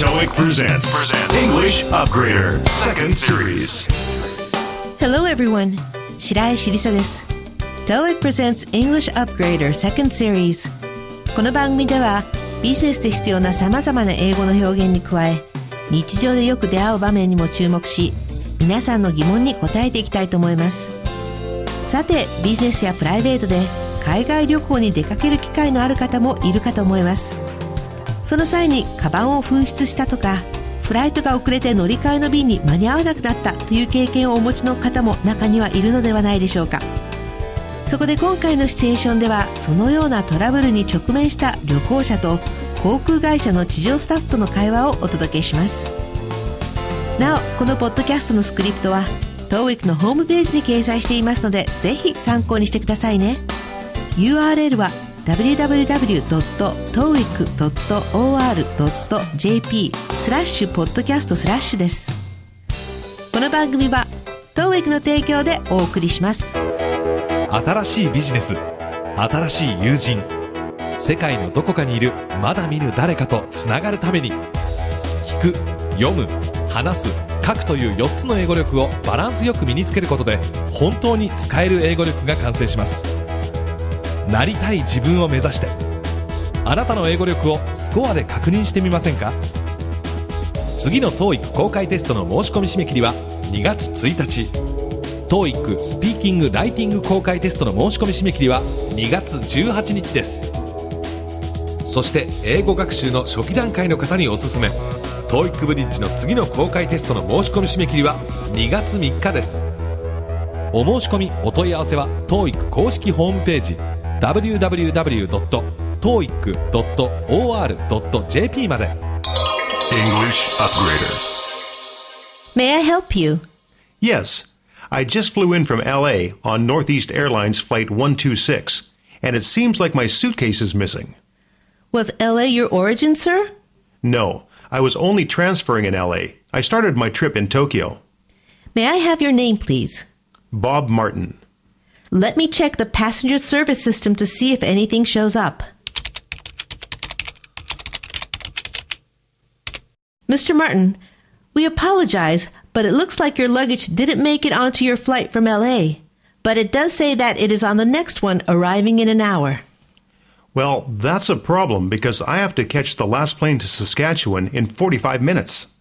TOEIC presents English Upgrader Second Series. Hello everyone. 白石りさです TOEIC presents English Upgrader Second Series. この番組ではビジネスで必要な様々な英語の表現に加え日常でよく出会う場面にも注目し皆さんの疑問に答えていきたいと思います。さてビジネスやプライベートで海外旅行に出かける機会のある方もいるかと思います。その際にカバンを紛失したとかフライトが遅れて乗り換えの便に間に合わなくなったという経験をお持ちの方も中にはいるのではないでしょうか。そこで今回のシチュエーションではそのようなトラブルに直面した旅行者と航空会社の地上スタッフとの会話をお届けします。なおこのポッドキャストのスクリプトは TOEIC のホームページに掲載していますのでぜひ参考にしてくださいね。URL は www.toeic.or.jp スラッシュポッドキャストスラッシュです。この番組は TOEIC の提供でお送りします。新しいビジネス新しい友人世界のどこかにいるまだ見ぬ誰かとつながるために聞く読む話す書くという4つの英語力をバランスよく身につけることで本当に使える英語力が完成します。なりたい自分を目指して。あなたの英語力をスコアで確認してみませんか？次の TOEIC 公開テストの申し込み締め切りは2月1日。TOEIC スピーキング・ライティング公開テストの申し込み締め切りは2月18日です。そして英語学習の初期段階の方におすすめ。TOEIC ブリッジの次の公開テストの申し込み締め切りは2月3日です。お申し込みお問い合わせは TOEIC 公式ホームページ www.toeic.or.jp まで English Upgrader. May I help you? Yes. I just flew in from LA on Northeast Airlines Flight 126, and it seems like my suitcase is missing. Was LA your origin, sir? No, I was only transferring in LA. I started my trip in Tokyo. May I have your name, please? Bob Martin. Let me check the passenger service system to see if anything shows up. Mr. Martin, we apologize, but it looks like your luggage didn't make it onto your flight from LA. But it does say that it is on the next one arriving in an hour. Well, that's a problem because I have to catch the last plane to Saskatchewan in 45 minutes.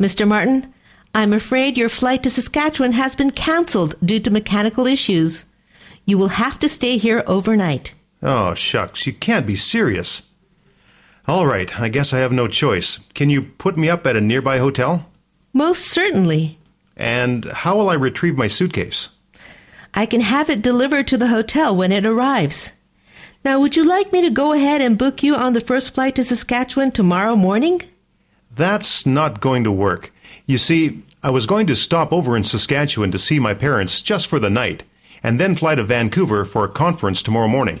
Mr. Martin, I'm afraid your flight to Saskatchewan has been canceled due to mechanical issues. You will have to stay here overnight. Oh, shucks, you can't be serious. All right, I guess I have no choice. Can you put me up at a nearby hotel? Most certainly. And how will I retrieve my suitcase? I can have it delivered to the hotel when it arrives. Now, would you like me to go ahead and book you on the first flight to Saskatchewan tomorrow morning? That's not going to work. You see, I was going to stop over in Saskatchewan to see my parents just for the night, and then fly to Vancouver for a conference tomorrow morning.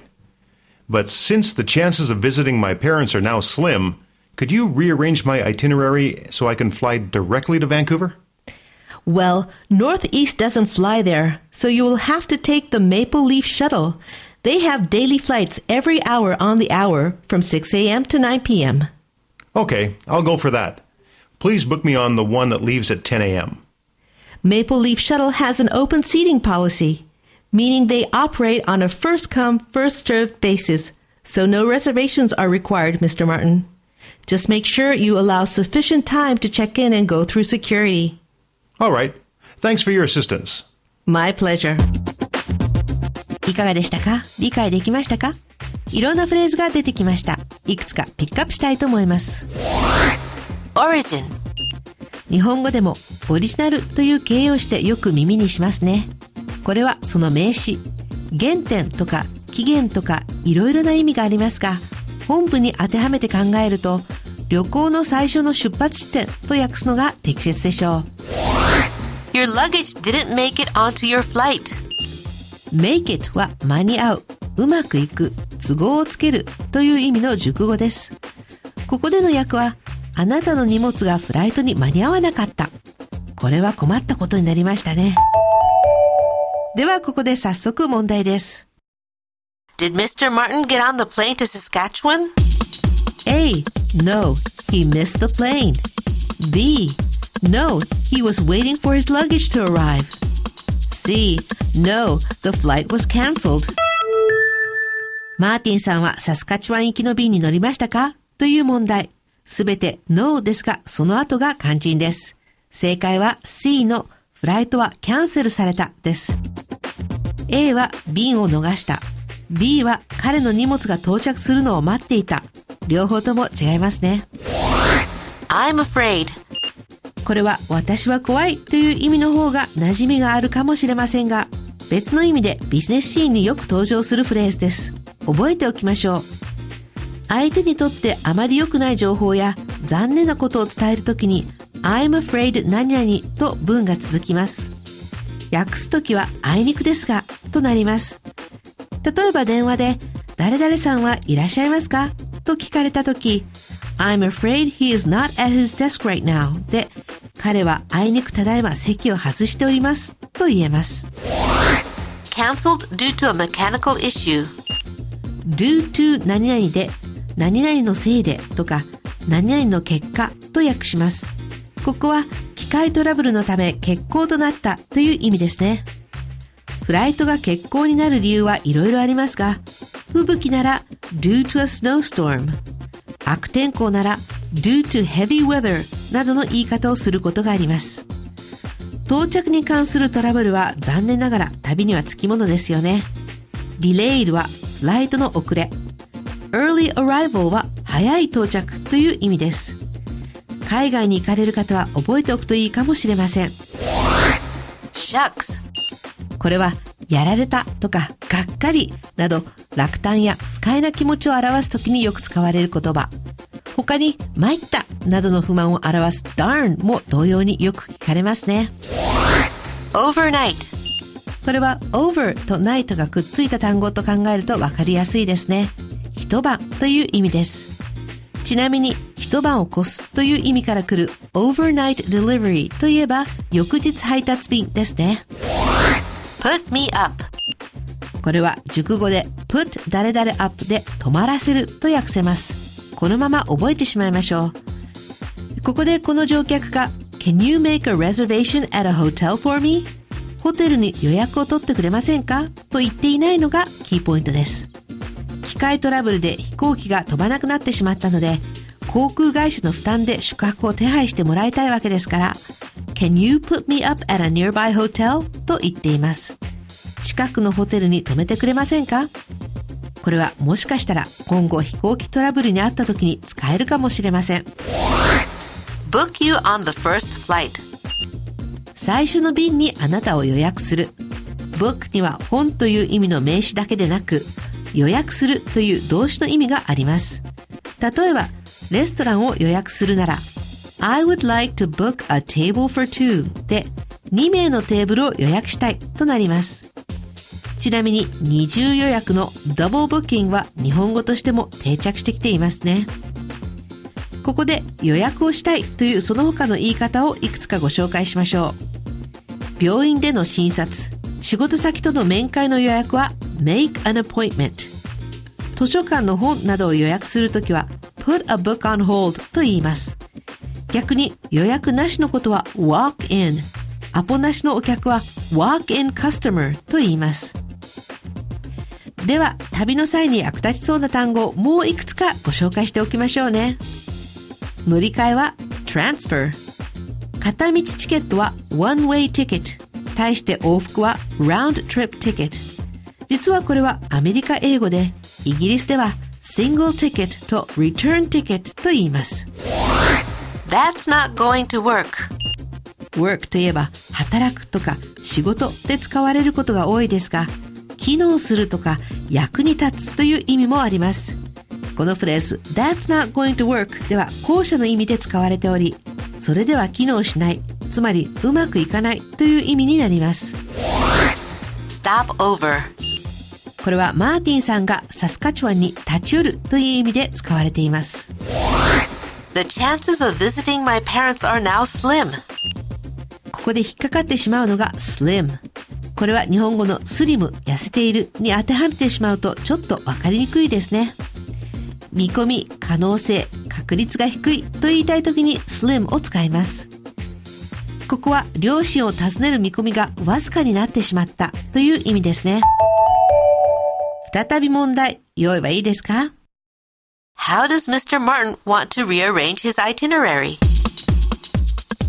But since the chances of visiting my parents are now slim, could you rearrange my itinerary so I can fly directly to Vancouver? Well, Northeast doesn't fly there, so you will have to take the Maple Leaf Shuttle. They have daily flights every hour on the hour from 6 a.m. to 9 p.m. Okay, I'll go for that. Please book me on the one that leaves at 10 a.m. Maple Leaf Shuttle has an open seating policy, meaning they operate on a first come, first served basis, so no reservations are required, Mr. Martin. Just make sure you allow sufficient time to check in and go through security. All right. Thanks for your assistance. My pleasure. いかがでしたか理解できましたかいろんなフレーズが出てきました。いくつかピックアップしたいと思います。 Origin 日本語でもオリジナルという形容詞でよく耳にしますね。これはその名詞、原点とか起源とかいろいろな意味がありますが、本文に当てはめて考えると、旅行の最初の出発地点と訳すのが適切でしょう。Your luggage didn't make it onto your flight. make it は間に合う、うまくいく、都合をつけるという意味の熟語です。ここでの訳は、あなたの荷物がフライトに間に合わなかった。これは困ったことになりましたね。ではここで早速問題です。Did Mr. Martin get on the plane to Saskatchewan? A. No, he missed the plane. B. No, he was waiting for his luggage to arrive. C. No, the flight was cancelled. マーティンさんはサスカチュワン行きの便に乗りましたかという問題。すべて No ですが、その後が肝心です。正解は C のフライトはキャンセルされたです。A は便を逃した。B は彼の荷物が到着するのを待っていた。両方とも違いますね。I'm afraid. これは私は怖いという意味の方が馴染みがあるかもしれませんが、別の意味でビジネスシーンによく登場するフレーズです。覚えておきましょう。相手にとってあまり良くない情報や残念なことを伝えるときに I'm afraid 何々と文が続きます。訳すときはあいにくですがとなります。例えば電話で誰々さんはいらっしゃいますか？と聞かれたとき I'm afraid he is not at his desk right now で彼はあいにくただいま席を外しておりますと言えます。cancelled due to a mechanical issue due to 何々で何々のせいでとか何々の結果と訳します。ここは機械トラブルのため欠航となったという意味ですね。フライトが欠航になる理由はいろいろありますが、吹雪なら due to a snowstorm、悪天候なら due to heavy weather などの言い方をすることがあります。到着に関するトラブルは残念ながら旅にはつきものですよね。delayed はフライトの遅れ。Early arrival は早い到着という意味です。海外に行かれる方は覚えておくといいかもしれません。shucks これはやられたとかがっかりなど落胆や不快な気持ちを表すときによく使われる言葉。他に参ったなどの不満を表す darn も同様によく聞かれますね。overnight これは over と night がくっついた単語と考えるとわかりやすいですね。一晩という意味です。ちなみに一晩を越すという意味から来る overnight delivery といえば翌日配達便ですね。put me up これは熟語で put 誰々 up で止まらせると訳せます。このまま覚えてしまいましょう。ここでこの乗客が Can you make a reservation at a hotel for me? ホテルに予約を取ってくれませんか？と言っていないのがキーポイントです。機械トラブルで飛行機が飛ばなくなってしまったので、航空会社の負担で宿泊を手配してもらいたいわけですから、Can you put me up at a nearby hotel? と言っています。近くのホテルに泊めてくれませんか？これはもしかしたら今後飛行機トラブルにあった時に使えるかもしれません。book you on the first flight 最初の便にあなたを予約する。book には本という意味の名詞だけでなく、予約するという動詞の意味があります。例えば、レストランを予約するなら、I would like to book a table for two で2名のテーブルを予約したいとなります。ちなみに二重予約の double booking は日本語としても定着してきていますね。ここで予約をしたいというその他の言い方をいくつかご紹介しましょう。病院での診察、仕事先との面会の予約は make an appointment。図書館の本などを予約するときは put a book on hold と言います。逆に予約なしのことは walk in。アポなしのお客は walk in customer と言います。では、旅の際に役立ちそうな単語をもういくつかご紹介しておきましょうね。乗り換えは transfer。片道チケットは one way ticket。対して往復は round trip ticket。実はこれはアメリカ英語で、イギリスでは single ticket と return ticket と言います。That's not going to work. work といえば働くとか仕事で使われることが多いですが、機能するとか役に立つという意味もあります。このフレーズ That's not going to work では後者の意味で使われており、それでは機能しない、つまりうまくいかないという意味になります。stop over これはマーティンさんがサスカチュワンに立ち寄るという意味で使われています。The chances of visiting my parents are now slim. ここで引っかかってしまうのが slim。これは日本語のスリム、痩せているに当てはめてしまうとちょっとわかりにくいですね。見込み、可能性、確率が低いと言いたい時に slim を使います。ここは両親を訪ねる見込みがわずかになってしまったという意味ですね。再び問題、用意はいいですか How does Mr. Martin want to rearrange his itinerary?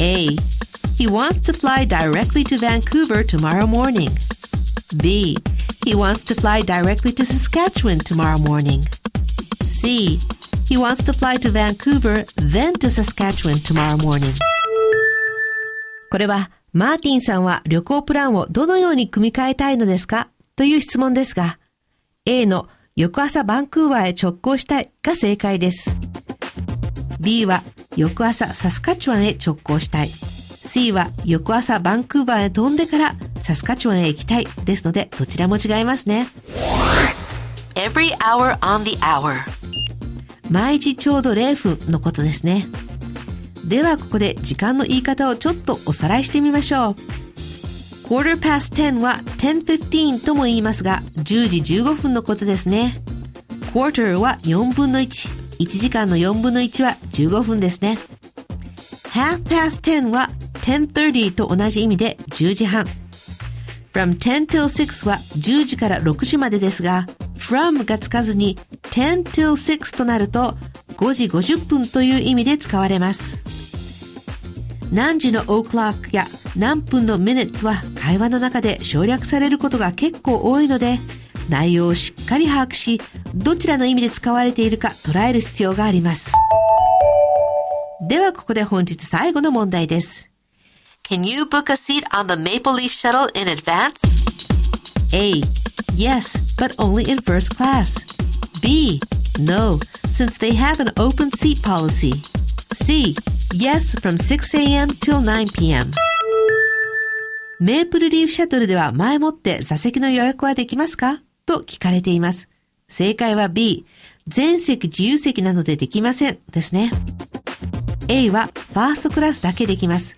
A. He wants to fly directly to Vancouver tomorrow morning. B. He wants to fly directly to Saskatchewan tomorrow morning. C. He wants to fly to Vancouver, then to Saskatchewan tomorrow morning. これは、マーティンさんは旅行プランをどのように組み替えたいのですか？という質問ですが、A の翌朝バンクーバーへ直行したいが正解です。B は翌朝サスカチュワンへ直行したい。C は翌朝バンクーバーへ飛んでからサスカチュワンへ行きたいですのでどちらも違いますね。Every hour on the hour. 毎時ちょうど0分のことですね。ではここで時間の言い方をちょっとおさらいしてみましょう。quarter past 10は10.15とも言いますが10時15分のことですね。quarter は4分の1。1時間の4分の1は15分ですね。half past 10は10.30と同じ意味で10時半。from 10 till 6は10時から6時までですが、from がつかずに10 till 6となると5時50分という意味で使われます。何時の o'clock や何分の minutes は会話の中で省略されることが結構多いので、内容をしっかり把握し、どちらの意味で使われているか捉える必要があります。ではここで本日最後の問題です。Can you book a seat on the Maple Leaf Shuttle in advance? A. Yes, but only in first class. B. No, since they have an open seat policy. C. Yes, from 6 a.m. till 9 p.m. メープルリーフシャトルでは前もって座席の予約はできますか？と聞かれています。正解は B。全席自由席なのでできませんですね。A はファーストクラスだけできます。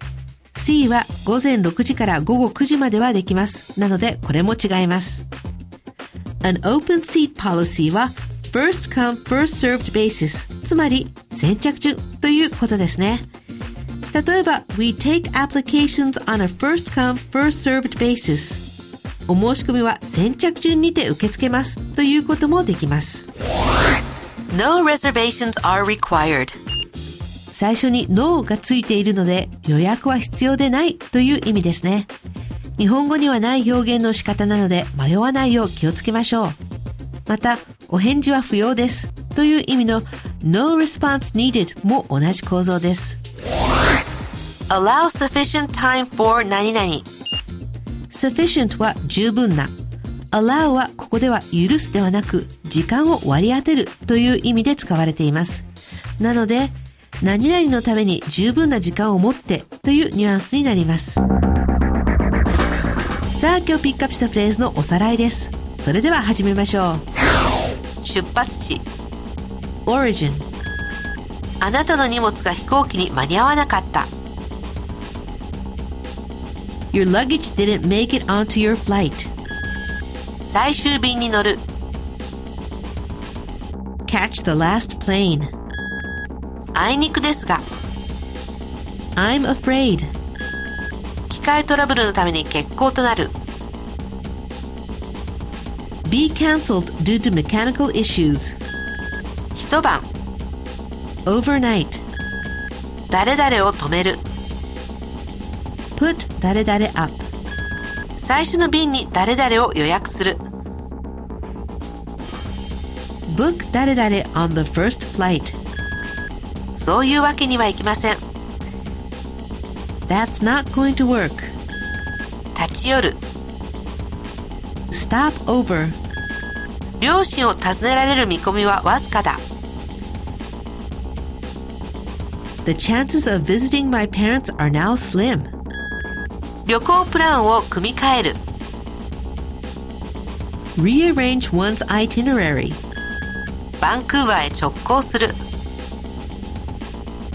C は午前6時から午後9時まではできます。なのでこれも違います。An open seat policy は first come first served basis つまり先着順ということですね。例えば We take applications on a first come first served basis お申し込みは先着順にて受け付けますということもできます。No reservations are required. 最初に No がついているので予約は必要でないという意味ですね。日本語にはない表現の仕方なので迷わないよう気をつけましょう。また、お返事は不要ですという意味の No response needed も同じ構造です。Allow sufficient time for 何々。sufficient は十分な。allow はここでは許すではなく時間を割り当てるという意味で使われています。なので、何々のために十分な時間を持ってというニュアンスになります。さあ今日ピックアップしたフレーズのおさらいです。それでは始めましょう。出発地。origin あなたの荷物が飛行機に間に合わなかった。Your luggage didn't make it onto your flight. 最終便に乗る。Catch the last plane. あいにくですが、I'm afraid. 機械トラブルのために欠航となる。Be cancelled due to mechanical issues. 一晩、Overnight. 誰々を止める。Put 誰々 up. 最初の便に誰々を予約する。Book 誰々 on the first flight. そういうわけにはいきません。That's not going to work. 立ち寄る。Stop over. 両親を訪ねられる見込みはわずかだ。 The chances of visiting my parents are now slim. 旅行プランを組み替える。 Rearrange one's itinerary. バンクーバーへ直行する。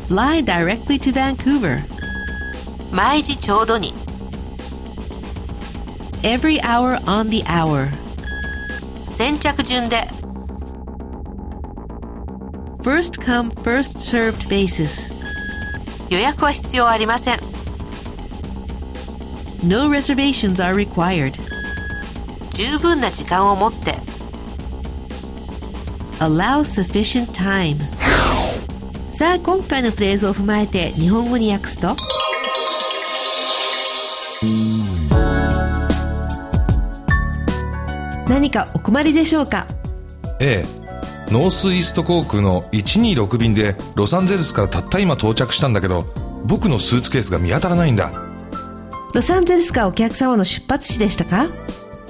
Fly directly to Vancouver. 毎時ちょうどに。 Every hour on the hour. 先着順で。first come, first served basis. 予約は必要ありません。No reservations are required. 十分な時間を持って。Allow sufficient time. さあ、今回のフレーズを踏まえて日本語に訳すと何かお困りでしょうか？ええ。ノースイースト航空の126便でロサンゼルスからたった今到着したんだけど僕のスーツケースが見当たらないんだ。ロサンゼルスがお客様の出発地でしたか？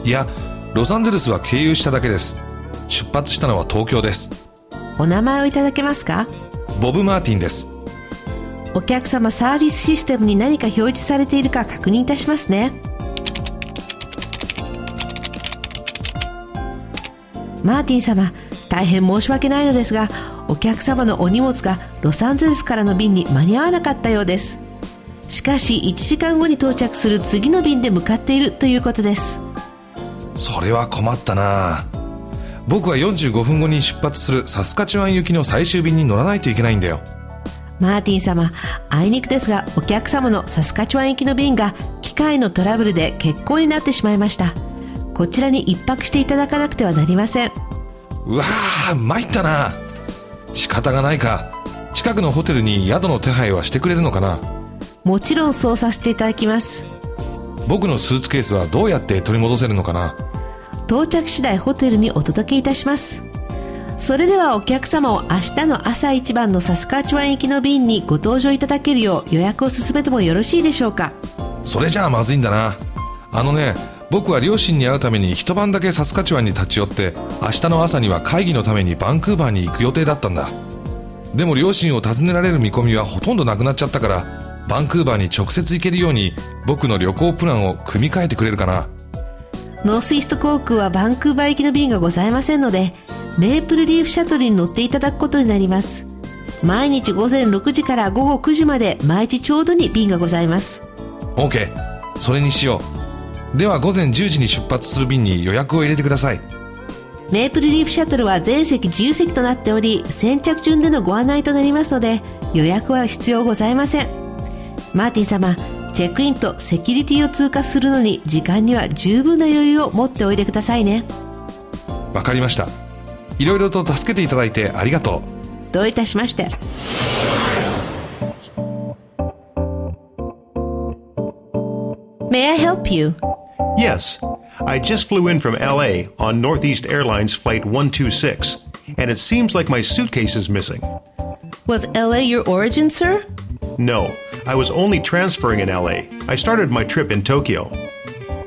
いやロサンゼルスは経由しただけです。出発したのは東京です。お名前をいただけますか？ボブ・マーティンです。お客様サービスシステムに何か表示されているか確認いたしますねマーティン様大変申し訳ないのですがお客様のお荷物がロサンゼルスからの便に間に合わなかったようです。しかし1時間後に到着する次の便で向かっているということです。それは困ったな。僕は45分後に出発するサスカチュワン行きの最終便に乗らないといけないんだよ。マーティン様あいにくですがお客様のサスカチュワン行きの便が機械のトラブルで欠航になってしまいましたこちらに一泊していただかなくてはなりません。うわー参ったな。仕方がないか。近くのホテルに宿の手配はしてくれるのかな。もちろんそうさせていただきます。僕のスーツケースはどうやって取り戻せるのかな。到着次第ホテルにお届けいたします。それではお客様を明日の朝一番のサスカチュワン行きの便にご搭乗いただけるよう予約を進めてもよろしいでしょうか。それじゃあまずいんだな。あのね僕は両親に会うために一晩だけサスカチュワンに立ち寄って明日の朝には会議のためにバンクーバーに行く予定だったんだ。でも両親を訪ねられる見込みはほとんどなくなっちゃったからバンクーバーに直接行けるように僕の旅行プランを組み替えてくれるかな。ノースイースト航空はバンクーバー行きの便がございませんのでメープルリーフシャトルに乗っていただくことになります。毎日午前6時から午後9時まで毎日ちょうどに便がございます。OK それにしようでは午前10時に出発する便に予約を入れてください。メープルリーフシャトルは全席自由席となっており先着順でのご案内となりますので予約は必要ございません。マーティン様チェックインとセキュリティを通過するのに時間には十分な余裕を持っておいでくださいね。わかりました。いろいろと助けていただいてありがとう。どういたしまして。May I help you? Yes, I just flew in from LA on Northeast Airlines Flight 126, and it seems like my suitcase is missing. Was LA your origin, sir? No, I was only transferring in LA. I started my trip in Tokyo.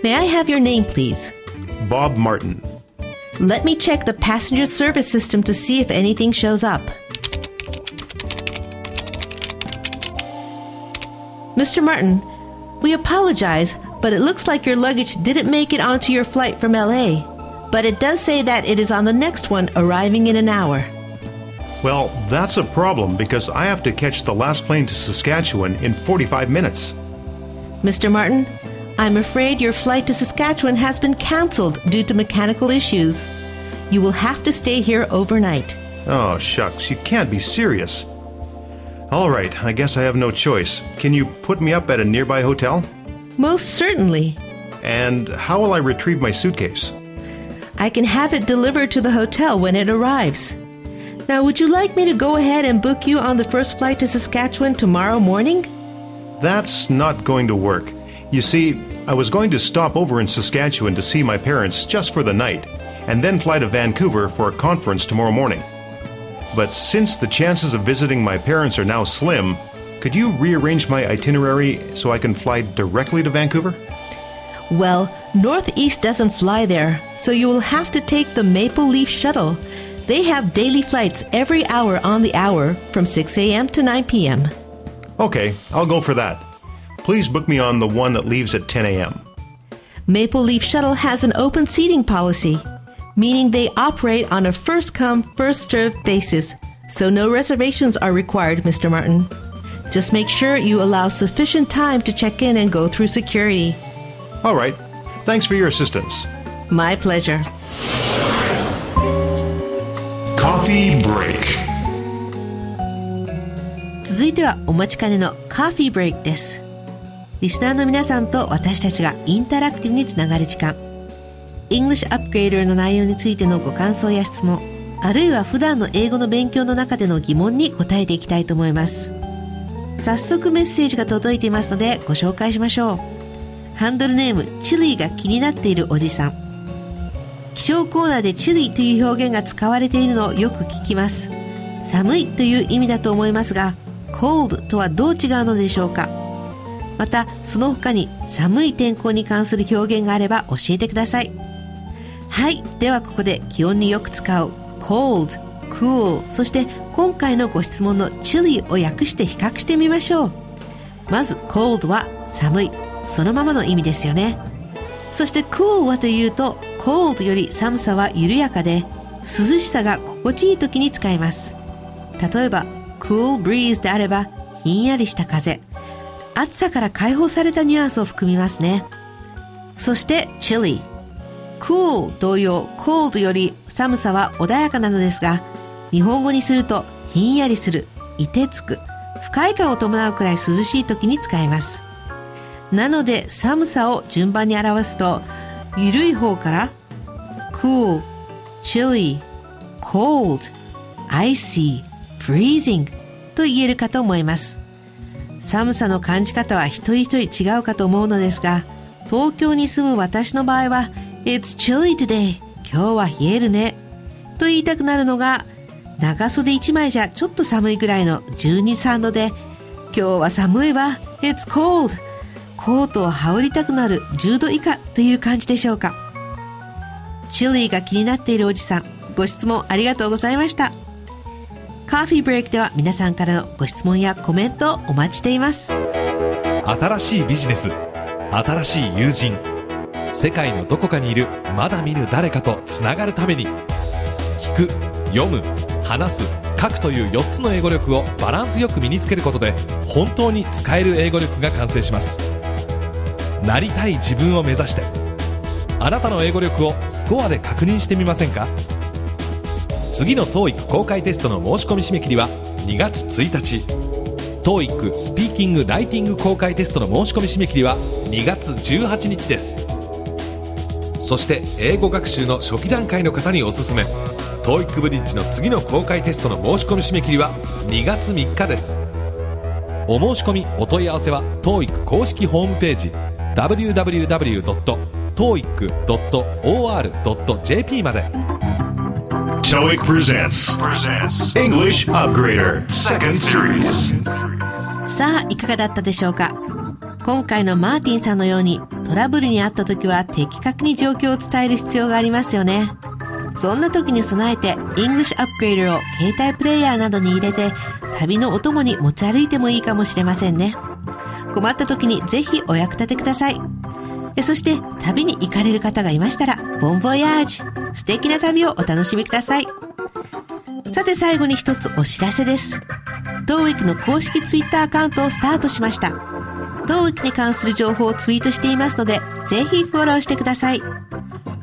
May I have your name, please? Bob Martin. Let me check the passenger service system to see if anything shows up. Mr. Martin, we apologize, but it looks like your luggage didn't make it onto your flight from LA. But it does say that it is on the next one, arriving in an hour. Well, that's a problem because I have to catch the last plane to Saskatchewan in 45 minutes. Mr. Martin, I'm afraid your flight to Saskatchewan has been canceled due to mechanical issues. You will have to stay here overnight. Oh, shucks, you can't be serious. All right, I guess I have no choice. Can you put me up at a nearby hotel? Most certainly. And how will I retrieve my suitcase? I can have it delivered to the hotel when it arrives. Now, would you like me to go ahead and book you on the first flight to Saskatchewan tomorrow morning? That's not going to work. You see, I was going to stop over in Saskatchewan to see my parents just for the night, and then fly to Vancouver for a conference tomorrow morning. But since the chances of visiting my parents are now slim, could you rearrange my itinerary so I can fly directly to Vancouver? Well, Northeast doesn't fly there, so you will have to take the Maple Leaf Shuttle. They have daily flights every hour on the hour from 6 a.m. to 9 p.m. Okay, I'll go for that. Please book me on the one that leaves at 10 a.m. Maple Leaf Shuttle has an open seating policy, meaning they operate on a first come, first served basis, so no reservations are required, Mr. Martin. Just make sure you allow sufficient time to check in and go through security. All right. Thanks for your assistance. My pleasure. Coffee break. 続いてはお待ちかねのカフィーブレイクです。リスナーの皆さんと私たちがインタラクティブにつながる時間。English Upgrader の内容についてのご感想や質問、あるいは普段の英語の勉強の中での疑問に答えていきたいと思います。早速メッセージが届いていますのでご紹介しましょう。ハンドルネーム、チリーが気になっているおじさん。気象コーナーでチリーという表現が使われているのをよく聞きます。寒いという意味だと思いますが、cold とはどう違うのでしょうか？また、その他に寒い天候に関する表現があれば教えてください。はい。ではここで気温によく使う cold, cool、そして今回のご質問の chilly を訳して比較してみましょう。まず cold は寒い。そのままの意味ですよね。そして cool はというと cold より寒さは緩やかで涼しさが心地いい時に使います。例えば cool breeze であればひんやりした風。暑さから解放されたニュアンスを含みますね。そして chilly。Cool 同様 cold より寒さは穏やかなのですが、日本語にするとひんやりする、凍てつく、不快感を伴うくらい涼しい時に使います。なので寒さを順番に表すと、ゆるい方から cool, chilly, cold, icy, freezing と言えるかと思います。寒さの感じ方は一人一人違うかと思うのですが、東京に住む私の場合は、It's chilly today. 今日は冷えるね。と言いたくなるのが、長袖一枚じゃちょっと寒いぐらいの12、3度で、今日は寒いわ。It's cold. コートを羽織りたくなる10度以下という感じでしょうか。チリーが気になっているおじさん、ご質問ありがとうございました。カーフィーブレイクでは皆さんからのご質問やコメントをお待ちしています。新しいビジネス新しい友人世界のどこかにいるまだ見ぬ誰かとつながるために。聞く読む話す書くという4つの英語力をバランスよく身につけることで本当に使える英語力が完成します。なりたい自分を目指して。あなたの英語力をスコアで確認してみませんか？次の TOEIC 公開テストの申し込み締め切りは2月1日。TOEIC スピーキング・ライティング公開テストの申し込み締め切りは2月18日です。そして英語学習の初期段階の方におすすめ。TOEIC ブリッジの次の公開テストの申し込み締め切りは2月3日です。お申し込みお問い合わせは TOEIC 公式ホームページ www.toeic.or.jp まで。TOEIC presents English Upgrader Second Series. さあ、いかがだったでしょうか？今回のマーティンさんのようにトラブルにあった時は的確に状況を伝える必要がありますよね。そんな時に備えて English Upgrader を携帯プレイヤーなどに入れて旅のお供に持ち歩いてもいいかもしれませんね。困った時にぜひお役立てください。そして旅に行かれる方がいましたら、ボンボヤージ素敵な旅をお楽しみください。さて最後に一つお知らせです。TOEIC の公式 Twitter アカウントをスタートしました。TOEIC に関する情報をツイートしていますので、ぜひフォローしてください。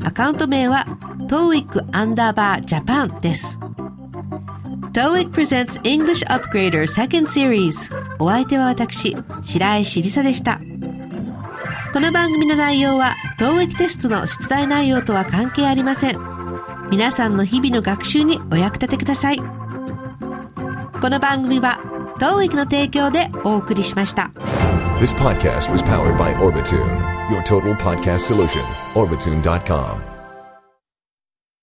アカウント名は TOEIC アンダーバージャパンです。TOEIC presents English Upgrader Second Series お相手は私、白石りさでした。この番組の内容は TOEIC テストの出題内容とは関係ありません。皆さんの日々の学習にお役立てください。この番組は TOEIC の提供でお送りしました。This podcast was powered by Orbitune, your total podcast solution. Orbitune.com.